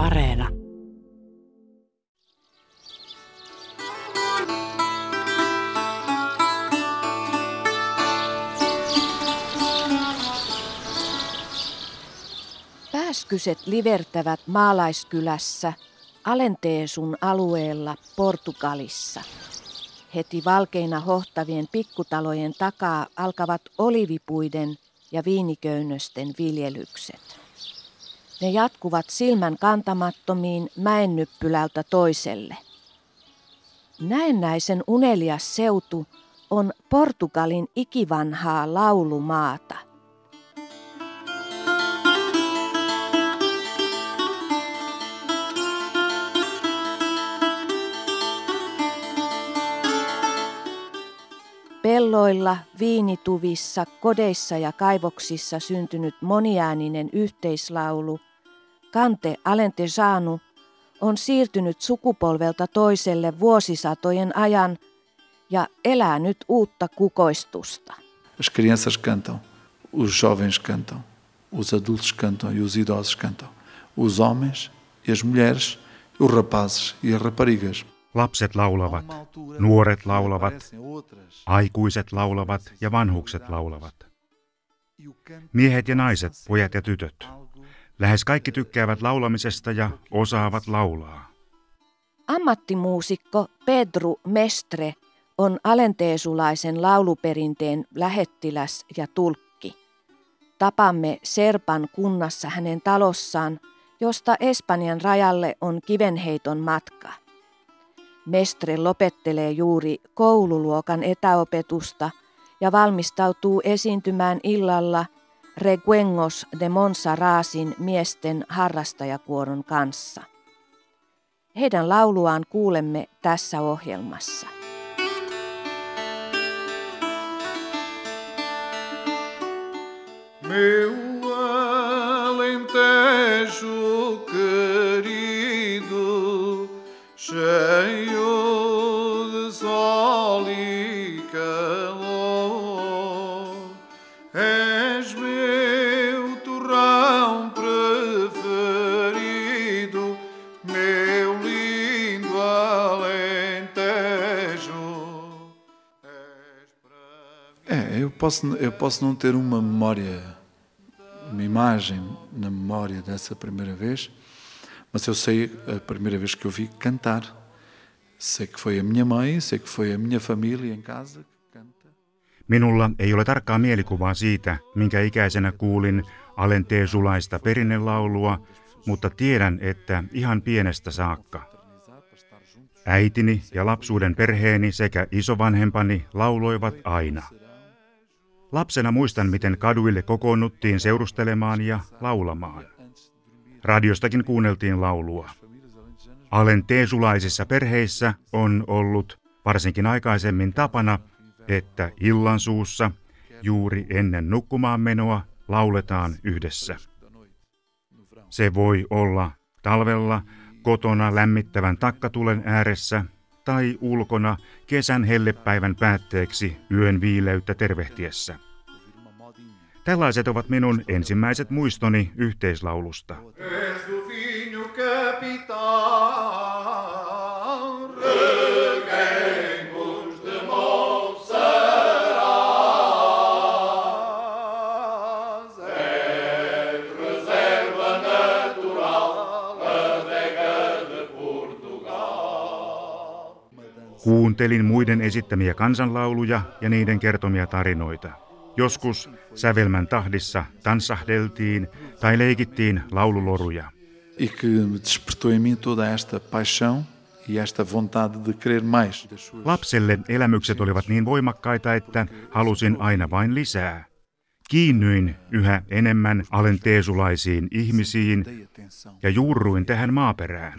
Areena. Pääskyset livertävät maalaiskylässä Alenteesun alueella Portugalissa. Heti valkeina hohtavien pikkutalojen takaa alkavat olivipuiden ja viiniköynnösten viljelykset. Ne jatkuvat silmän kantamattomiin mäennyppylältä toiselle. Näennäisen unelias seutu on Portugalin ikivanhaa laulumaata – Pelloilla, viinituvissa, kodeissa ja kaivoksissa syntynyt moniääninen yhteislaulu, Kante Alentejanu, on siirtynyt sukupolvelta toiselle vuosisatojen ajan ja elää nyt uutta kukoistusta. As crianças cantam, os jovens cantam, os adultos cantam e os idosos cantam, os homens e as mulheres, os rapazes e as raparigas. Lapset laulavat, nuoret laulavat, aikuiset laulavat ja vanhukset laulavat. Miehet ja naiset, pojat ja tytöt. Lähes kaikki tykkäävät laulamisesta ja osaavat laulaa. Ammattimuusikko Pedro Mestre on alenteesulaisen lauluperinteen lähettiläs ja tulkki. Tapamme Serpan kunnassa hänen talossaan, josta Espanjan rajalle on kivenheiton matka. Mestre lopettelee juuri koululuokan etäopetusta ja valmistautuu esiintymään illalla Reguengos de Monsarasin miesten harrastajakuoron kanssa. Heidän lauluaan kuulemme tässä ohjelmassa. Meu alentejo querido, posso, eu posso não ter uma memória, uma imagem na memória dessa primeira vez, mas eu sei a primeira vez que eu vi cantar. Sei que foi a minha mãe, sei que foi a minha família em casa que canta. Minulla ei ole tarkkaa mielikuvaa siitä, minkä ikäisenä kuulin alenteesulaista perinnelaulua, mutta tiedän, että ihan pienestä saakka. Äitini ja lapsuuden perheeni sekä isovanhempani lauloivat aina. Lapsena muistan, miten kaduille kokoonnuttiin seurustelemaan ja laulamaan. Radiostakin kuunneltiin laulua. Alenteesulaisissa perheissä on ollut varsinkin aikaisemmin tapana, että illansuussa juuri ennen nukkumaan menoa lauletaan yhdessä. Se voi olla talvella kotona lämmittävän takkatulen ääressä tai ulkona kesän hellepäivän päätteeksi yön viileyttä tervehtiessä. Tällaiset ovat minun ensimmäiset muistoni yhteislaulusta. Kuuntelin muiden esittämiä kansanlauluja ja niiden kertomia tarinoita. Joskus sävelmän tahdissa tanssahdeltiin tai leikittiin laululoruja. E que despertou em mim toda esta paixão e esta vontade de querer mais. Lapselle elämykset olivat niin voimakkaita, että halusin aina vain lisää. Kiinnyin yhä enemmän alenteesulaisiin ihmisiin ja juurruin tähän maaperään.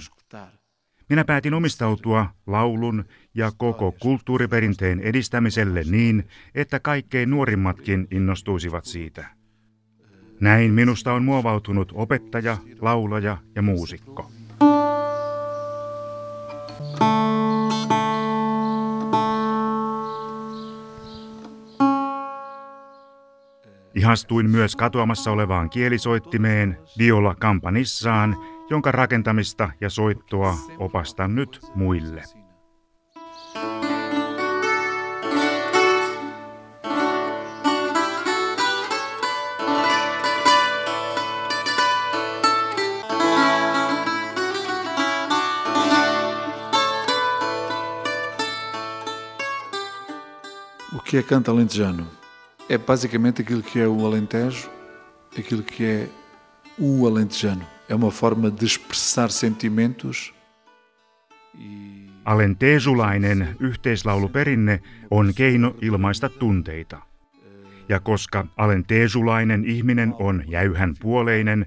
Minä päätin omistautua laulun ja koko kulttuuriperinteen edistämiselle niin, että kaikkein nuorimmatkin innostuisivat siitä. Näin minusta on muovautunut opettaja, laulaja ja muusikko. Ihastuin myös katoamassa olevaan kielisoittimeen, viola kampanissaan jonka rakentamista ja soittoa opastan nyt muille. Que é canto alentejano? É basicamente aquilo que é o Alentejo, aquilo que é o alentejano. É uma forma de expressar sentimentos e Alentejulainen yhteislauluperinne on keino ilmaista tunteita. Ja koska alentejulainen ihminen on jäyhän puoleinen,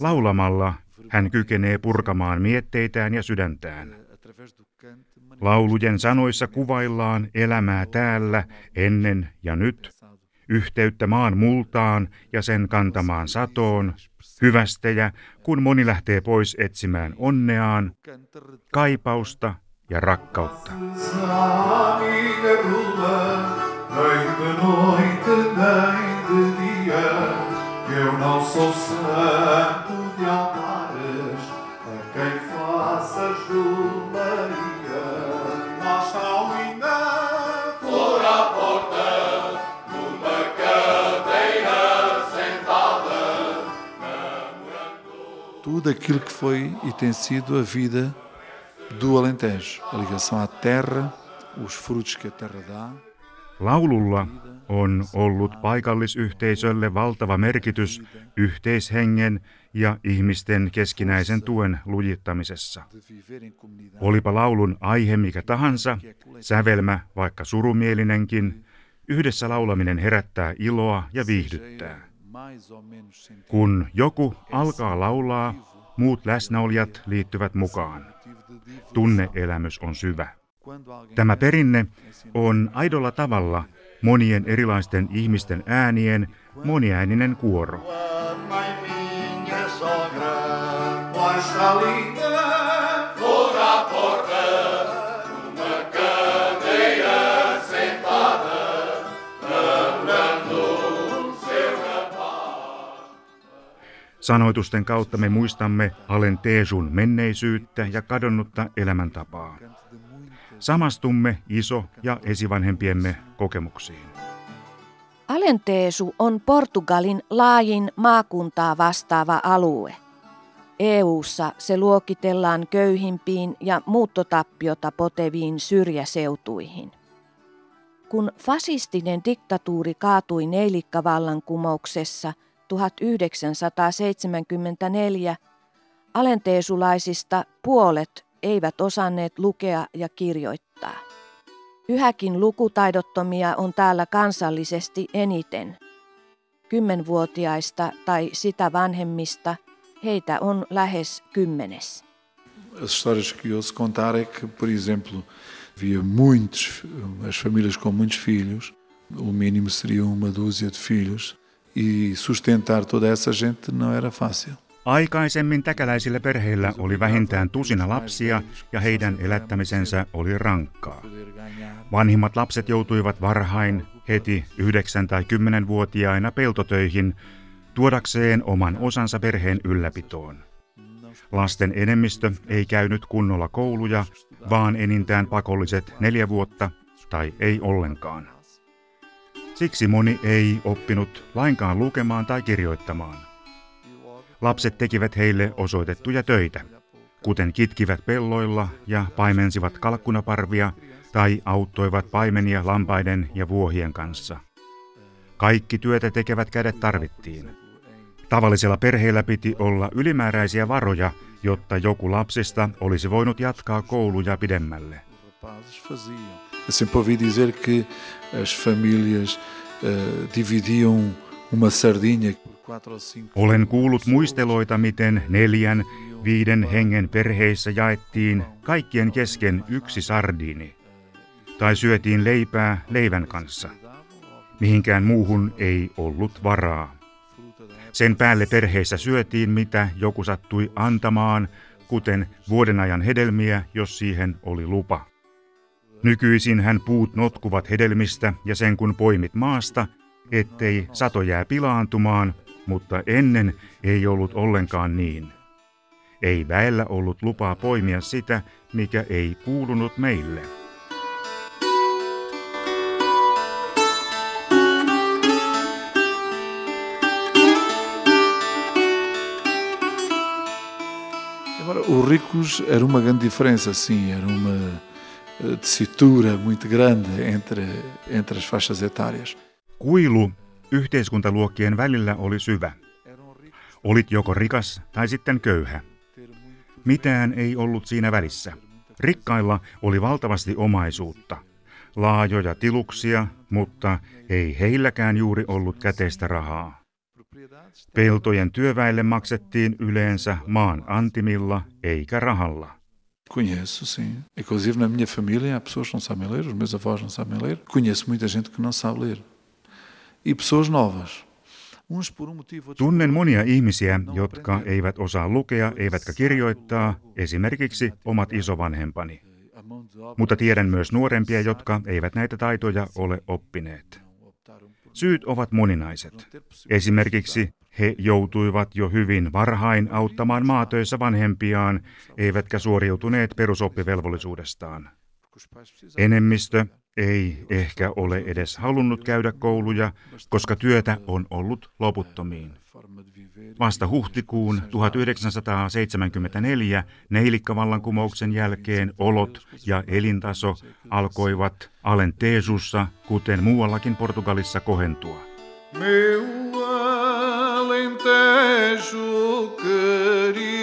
laulamalla hän kykenee purkamaan mietteitään ja sydäntään. Laulujen sanoissa kuvaillaan elämää täällä, ennen ja nyt, yhteyttä maan multaan ja sen kantamaan satoon, hyvästejä, kun moni lähtee pois etsimään onneaan, kaipausta ja rakkautta. Eu tudo aquilo que foi e tem sido a vida do Alentejo, a ligação à terra, os frutos que a terra dá. Laululla on ollut paikallisyhteisölle valtava merkitys yhteishengen ja ihmisten keskinäisen tuen lujittamisessa. Olipa laulun aihe mikä tahansa, sävelmä vaikka surumielinenkin, yhdessä laulaminen herättää iloa ja viihdyttää. Kun joku alkaa laulaa, muut läsnäolijat liittyvät mukaan. Tunneelämys on syvä. Tämä perinne on aidolla tavalla monien erilaisten ihmisten äänien moniääninen kuoro. Sanoitusten kautta me muistamme Alenteesun menneisyyttä ja kadonnutta elämäntapaa. Samastumme iso- ja esivanhempiemme kokemuksiin. Alenteesu on Portugalin laajin maakuntaa vastaava alue. EU:ssa se luokitellaan köyhimpiin ja muuttotappiota poteviin syrjäseutuihin. Kun fasistinen diktatuuri kaatui neilikkavallankumouksessa – 1974 alenteesulaisista puolet eivät osanneet lukea ja kirjoittaa. Yhäkin lukutaidottomia on täällä kansallisesti eniten. Kymmenvuotiaista tai sitä vanhemmista heitä on lähes kymmenes. As histórias que ouço contar é que, por exemplo, havia muitos, as famílias com muitos filhos, o mínimo seria uma dúzia de filhos, e sustentar toda essa gente não era fácil. Aikaisemmin täkäläisillä perheillä oli vähintään tusina lapsia ja heidän elättämisensä oli rankkaa. Vanhimmat lapset joutuivat varhain heti 9- tai 10-vuotiaina peltotöihin tuodakseen oman osansa perheen ylläpitoon. Lasten enemmistö ei käynyt kunnolla kouluja, vaan enintään pakolliset neljä vuotta tai ei ollenkaan. Siksi moni ei oppinut lainkaan lukemaan tai kirjoittamaan. Lapset tekivät heille osoitettuja töitä, kuten kitkivät pelloilla ja paimensivat kalkkunaparvia tai auttoivat paimenia lampaiden ja vuohien kanssa. Kaikki työtä tekevät kädet tarvittiin. Tavallisella perheellä piti olla ylimääräisiä varoja, jotta joku lapsista olisi voinut jatkaa kouluja pidemmälle. As famílias uh, dividiam uma sardinha Olen kuullut muisteloita, miten neljän, viiden hengen perheissä jaettiin kaikkien kesken yksi sardiini. Tai syötiin leipää leivän kanssa. Mihinkään muuhun ei ollut varaa. Sen päälle perheessä syötiin, mitä joku sattui antamaan, kuten vuoden ajan hedelmiä, jos siihen oli lupa. Nykyisin hän puut notkuvat hedelmistä ja sen kun poimit maasta, ettei sato jää pilaantumaan, mutta ennen ei ollut ollenkaan niin. ei väellä ollut lupaa poimia sitä, mikä ei kuulunut meille. o era uma grande diferença, sim, era uma tessitura muito grande entre, entre as faixas etárias. Kuilu yhteiskuntaluokkien välillä oli syvä. Olit joko rikas tai sitten köyhä. Mitään ei ollut siinä välissä. Rikkailla oli valtavasti omaisuutta. Laajoja tiluksia, mutta ei heilläkään juuri ollut käteistä rahaa. Peltojen työväelle maksettiin yleensä maan antimilla eikä rahalla. Conheço, sim. Inclusive na minha família há pessoas que não sabem ler, os meus avós não sabem ler. Conheço muita gente que não sabe ler. E pessoas novas. Um Tunnen monia ihmisiä, jotka eivät osaa lukea eivätkä kirjoittaa, esimerkiksi omat isovanhempani. Mutta tiedän myös nuorempia, jotka eivät näitä taitoja ole oppineet. Syyt ovat moninaiset. Esimerkiksi he joutuivat jo hyvin varhain auttamaan maatöissä vanhempiaan, eivätkä suoriutuneet perusoppivelvollisuudestaan. Enemmistö ei ehkä ole edes halunnut käydä kouluja, koska työtä on ollut loputtomiin. Vasta huhtikuun 1974 neilikkavallankumouksen jälkeen olot ja elintaso alkoivat Alenteesussa, kuten muuallakin Portugalissa, kohentua. Meu Querido,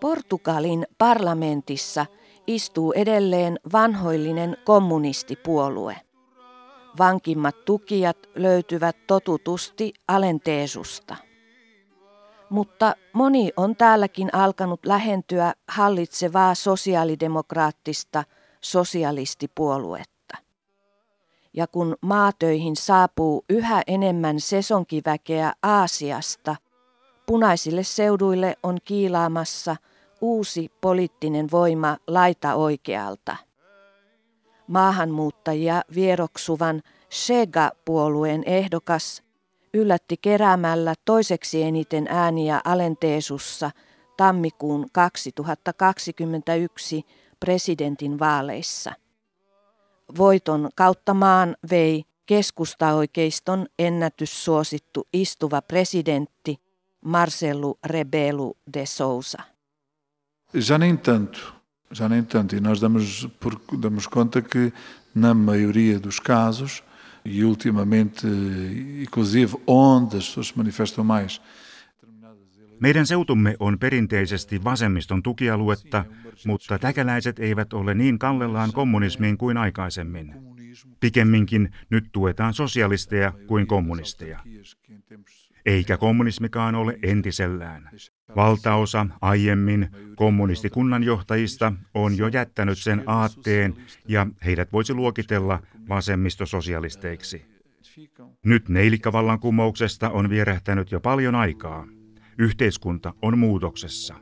Portugalin parlamentissa istuu edelleen vanhoillinen kommunistipuolue. Vankimmat tukijat löytyvät totutusti Alenteesusta. Mutta moni on täälläkin alkanut lähentyä hallitsevaa sosiaalidemokraattista sosialistipuoluetta. Ja kun maatöihin saapuu yhä enemmän sesonkiväkeä Aasiasta, punaisille seuduille on kiilaamassa – uusi poliittinen voima laita oikealta. Maahanmuuttajia vieroksuvan Shega-puolueen ehdokas yllätti keräämällä toiseksi eniten ääniä Alenteesussa tammikuun 2021 presidentin vaaleissa. Voiton kautta maan vei keskustaoikeiston ennätyssuosittu istuva presidentti Marcelo Rebelo de Souza. Já nem tanto, já nem tanto. E nós damos, por, damos conta que, na maioria dos casos, e ultimamente, inclusive, onde as pessoas se manifestam mais, Meidän seutumme on perinteisesti vasemmiston tukialuetta, mutta täkäläiset eivät ole niin kallellaan kommunismiin kuin aikaisemmin. Pikemminkin nyt tuetaan sosialisteja kuin kommunisteja. Eikä kommunismikaan ole entisellään. Valtaosa aiemmin kommunistikunnanjohtajista on jo jättänyt sen aatteen ja heidät voisi luokitella vasemmistososialisteiksi. Nyt neilikkavallankumouksesta on vierähtänyt jo paljon aikaa. Yhteiskunta on muutoksessa.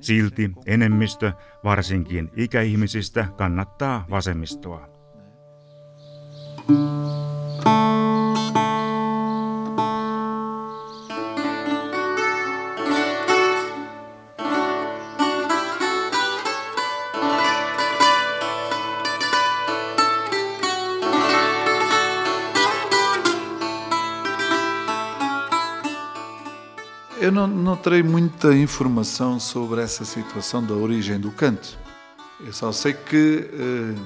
Silti enemmistö, varsinkin ikäihmisistä, kannattaa vasemmistoa. Eu não, não terei muita informação sobre essa situação da origem do canto. Eu só sei que uh,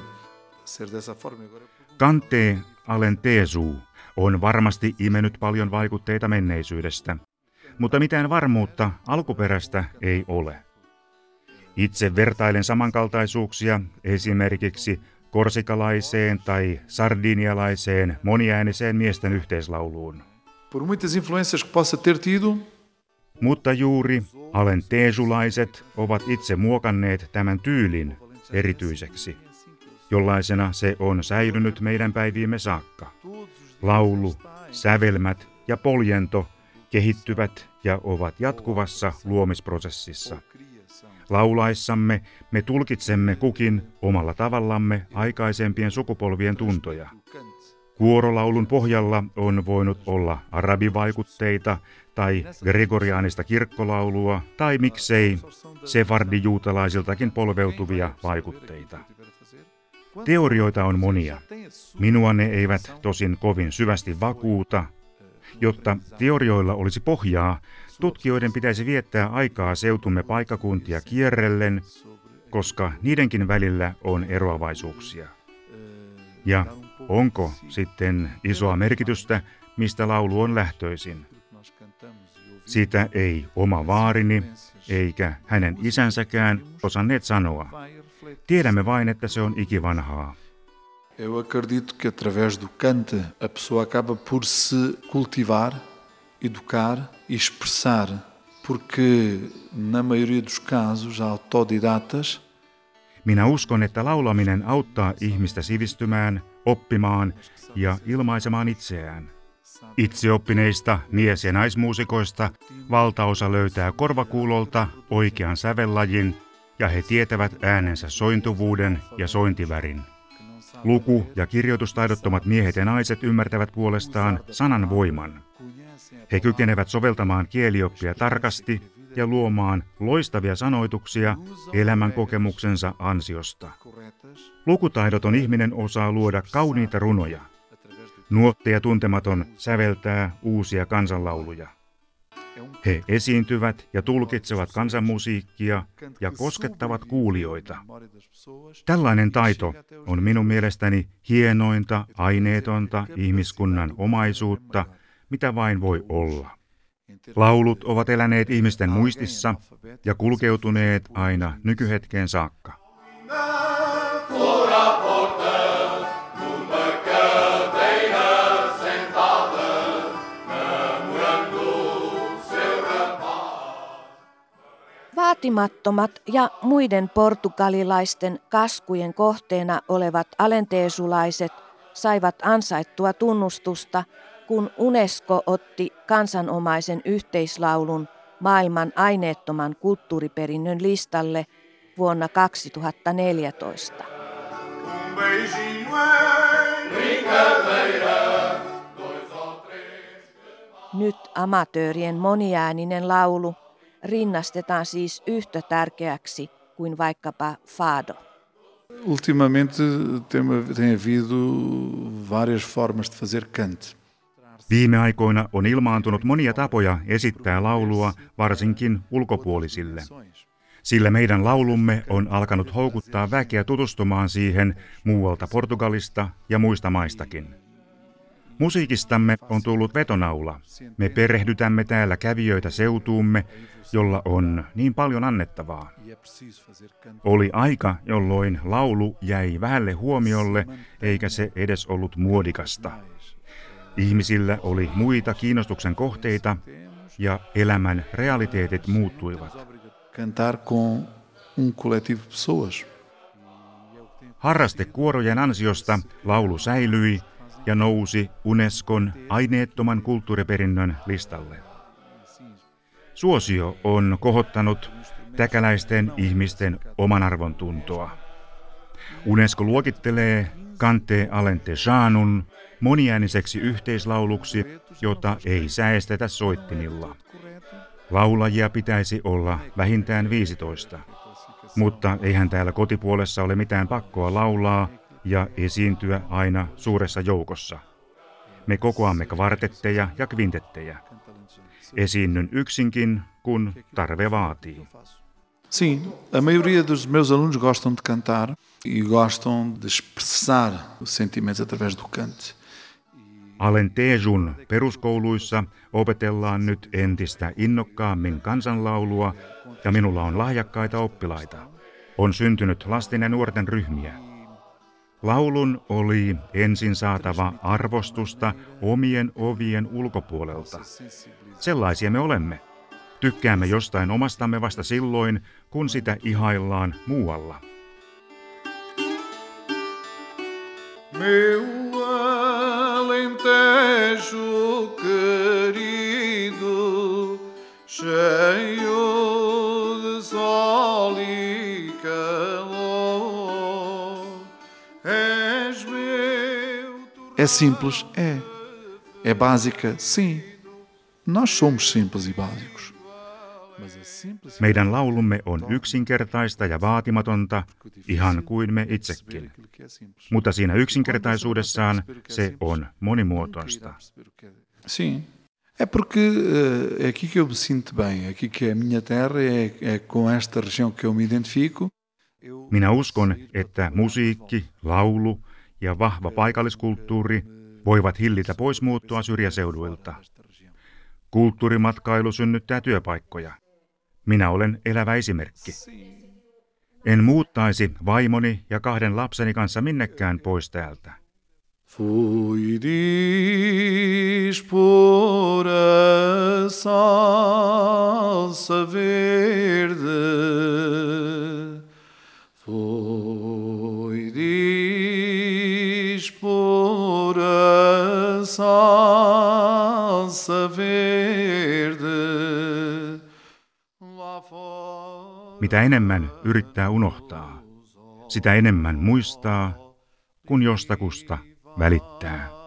ser dessa forma agora. Kante Alenteesu on varmasti imennyt paljon vaikutteita menneisyydestä, mutta mitään varmuutta alkuperästä ei ole. Itse vertailen samankaltaisuuksia esimerkiksi korsikalaiseen tai sardinialaiseen moniääniseen miesten yhteislauluun. Por muitas influências que possa ter tido, mutta juuri alenteesulaiset ovat itse muokanneet tämän tyylin erityiseksi. Jollaisena se on säilynyt meidän päiviimme saakka. Laulu, sävelmät ja poljento kehittyvät ja ovat jatkuvassa luomisprosessissa. Laulaissamme me tulkitsemme kukin omalla tavallamme aikaisempien sukupolvien tuntoja. Kuorolaulun pohjalla on voinut olla arabivaikutteita tai gregoriaanista kirkkolaulua tai miksei sefardijuutalaisiltakin polveutuvia vaikutteita. Teorioita on monia. Minua ne eivät tosin kovin syvästi vakuuta. Jotta teorioilla olisi pohjaa, tutkijoiden pitäisi viettää aikaa seutumme paikakuntia kierrellen, koska niidenkin välillä on eroavaisuuksia. Ja onko sitten isoa merkitystä, mistä laulu on lähtöisin? Sitä ei oma vaarini eikä hänen isänsäkään osanneet sanoa. Tiedämme vain, että se on ikivanhaa. Eu acredito que através do cante a pessoa acaba por se cultivar, educar e expressar, porque na maioria dos casos autodidatas Minä uskon, että laulaminen auttaa ihmistä sivistymään, oppimaan ja ilmaisemaan itseään. Itseoppineista mies- ja naismuusikoista valtaosa löytää korvakuulolta oikean sävellajin ja he tietävät äänensä sointuvuuden ja sointivärin. Luku- ja kirjoitustaidottomat miehet ja naiset ymmärtävät puolestaan sanan voiman. He kykenevät soveltamaan kielioppia tarkasti ja luomaan loistavia sanoituksia elämän kokemuksensa ansiosta. Lukutaidoton ihminen osaa luoda kauniita runoja. Nuotteja tuntematon säveltää uusia kansanlauluja. He esiintyvät ja tulkitsevat kansanmusiikkia ja koskettavat kuulijoita. Tällainen taito on minun mielestäni hienointa, aineetonta ihmiskunnan omaisuutta, mitä vain voi olla. Laulut ovat eläneet ihmisten muistissa ja kulkeutuneet aina nykyhetkeen saakka. Vaatimattomat ja muiden portugalilaisten kaskujen kohteena olevat alenteesulaiset saivat ansaittua tunnustusta, kun UNESCO otti kansanomaisen yhteislaulun maailman aineettoman kulttuuriperinnön listalle vuonna 2014. Nyt amatöörien moniääninen laulu – rinnastetaan siis yhtä tärkeäksi kuin vaikkapa fado. Ultimamente tem, havido várias formas de fazer cante. Viime aikoina on ilmaantunut monia tapoja esittää laulua varsinkin ulkopuolisille. Sillä meidän laulumme on alkanut houkuttaa väkeä tutustumaan siihen muualta Portugalista ja muista maistakin. Musiikistamme on tullut vetonaula. Me perehdytämme täällä kävijöitä seutuumme, jolla on niin paljon annettavaa. Oli aika, jolloin laulu jäi vähälle huomiolle, eikä se edes ollut muodikasta. Ihmisillä oli muita kiinnostuksen kohteita ja elämän realiteetit muuttuivat. Harrastekuorojen ansiosta laulu säilyi ja nousi Unescon aineettoman kulttuuriperinnön listalle. Suosio on kohottanut täkäläisten ihmisten omanarvon tuntoa. UNESCO luokittelee Kante Alente Janun moniääniseksi yhteislauluksi, jota ei säestetä soittimilla. Laulajia pitäisi olla vähintään 15. Mutta eihän täällä kotipuolessa ole mitään pakkoa laulaa ja esiintyä aina suuressa joukossa. Me kokoamme kvartetteja ja kvintettejä. Esiinnyn yksinkin, kun tarve vaatii. Sim, a maioria dos meus alunos gostam de cantar e gostam de expressar os sentimentos através do cante. Alen Teesun peruskouluissa opetellaan nyt entistä innokkaammin kansanlaulua ja minulla on lahjakkaita oppilaita. On syntynyt lasten ja nuorten ryhmiä. Laulun oli ensin saatava arvostusta omien ovien ulkopuolelta. Sellaisia me olemme. Tykkäämme jostain omastamme vasta silloin, kun sitä ihaillaan muualla. Meu alentejo querido, cheio É simples? É. É básica? Sim. Nós somos simples e básicos. Meidän laulumme on yksinkertaista ja vaatimatonta, ihan kuin me itsekin. Mutta siinä yksinkertaisuudessaan se on monimuotoista. Sim. É porque é aqui que eu me sinto bem, é aqui que é a minha terra, é, é com esta região que eu me identifico. Minä uskon, että musiikki, laulu ja vahva paikalliskulttuuri voivat hillitä poismuuttoa syrjäseuduilta. Kulttuurimatkailu synnyttää työpaikkoja. Minä olen elävä esimerkki. En muuttaisi vaimoni ja kahden lapseni kanssa minnekään pois täältä. Fui dispor a salsa Mitä enemmän yrittää unohtaa, sitä enemmän muistaa, kun jostakusta välittää.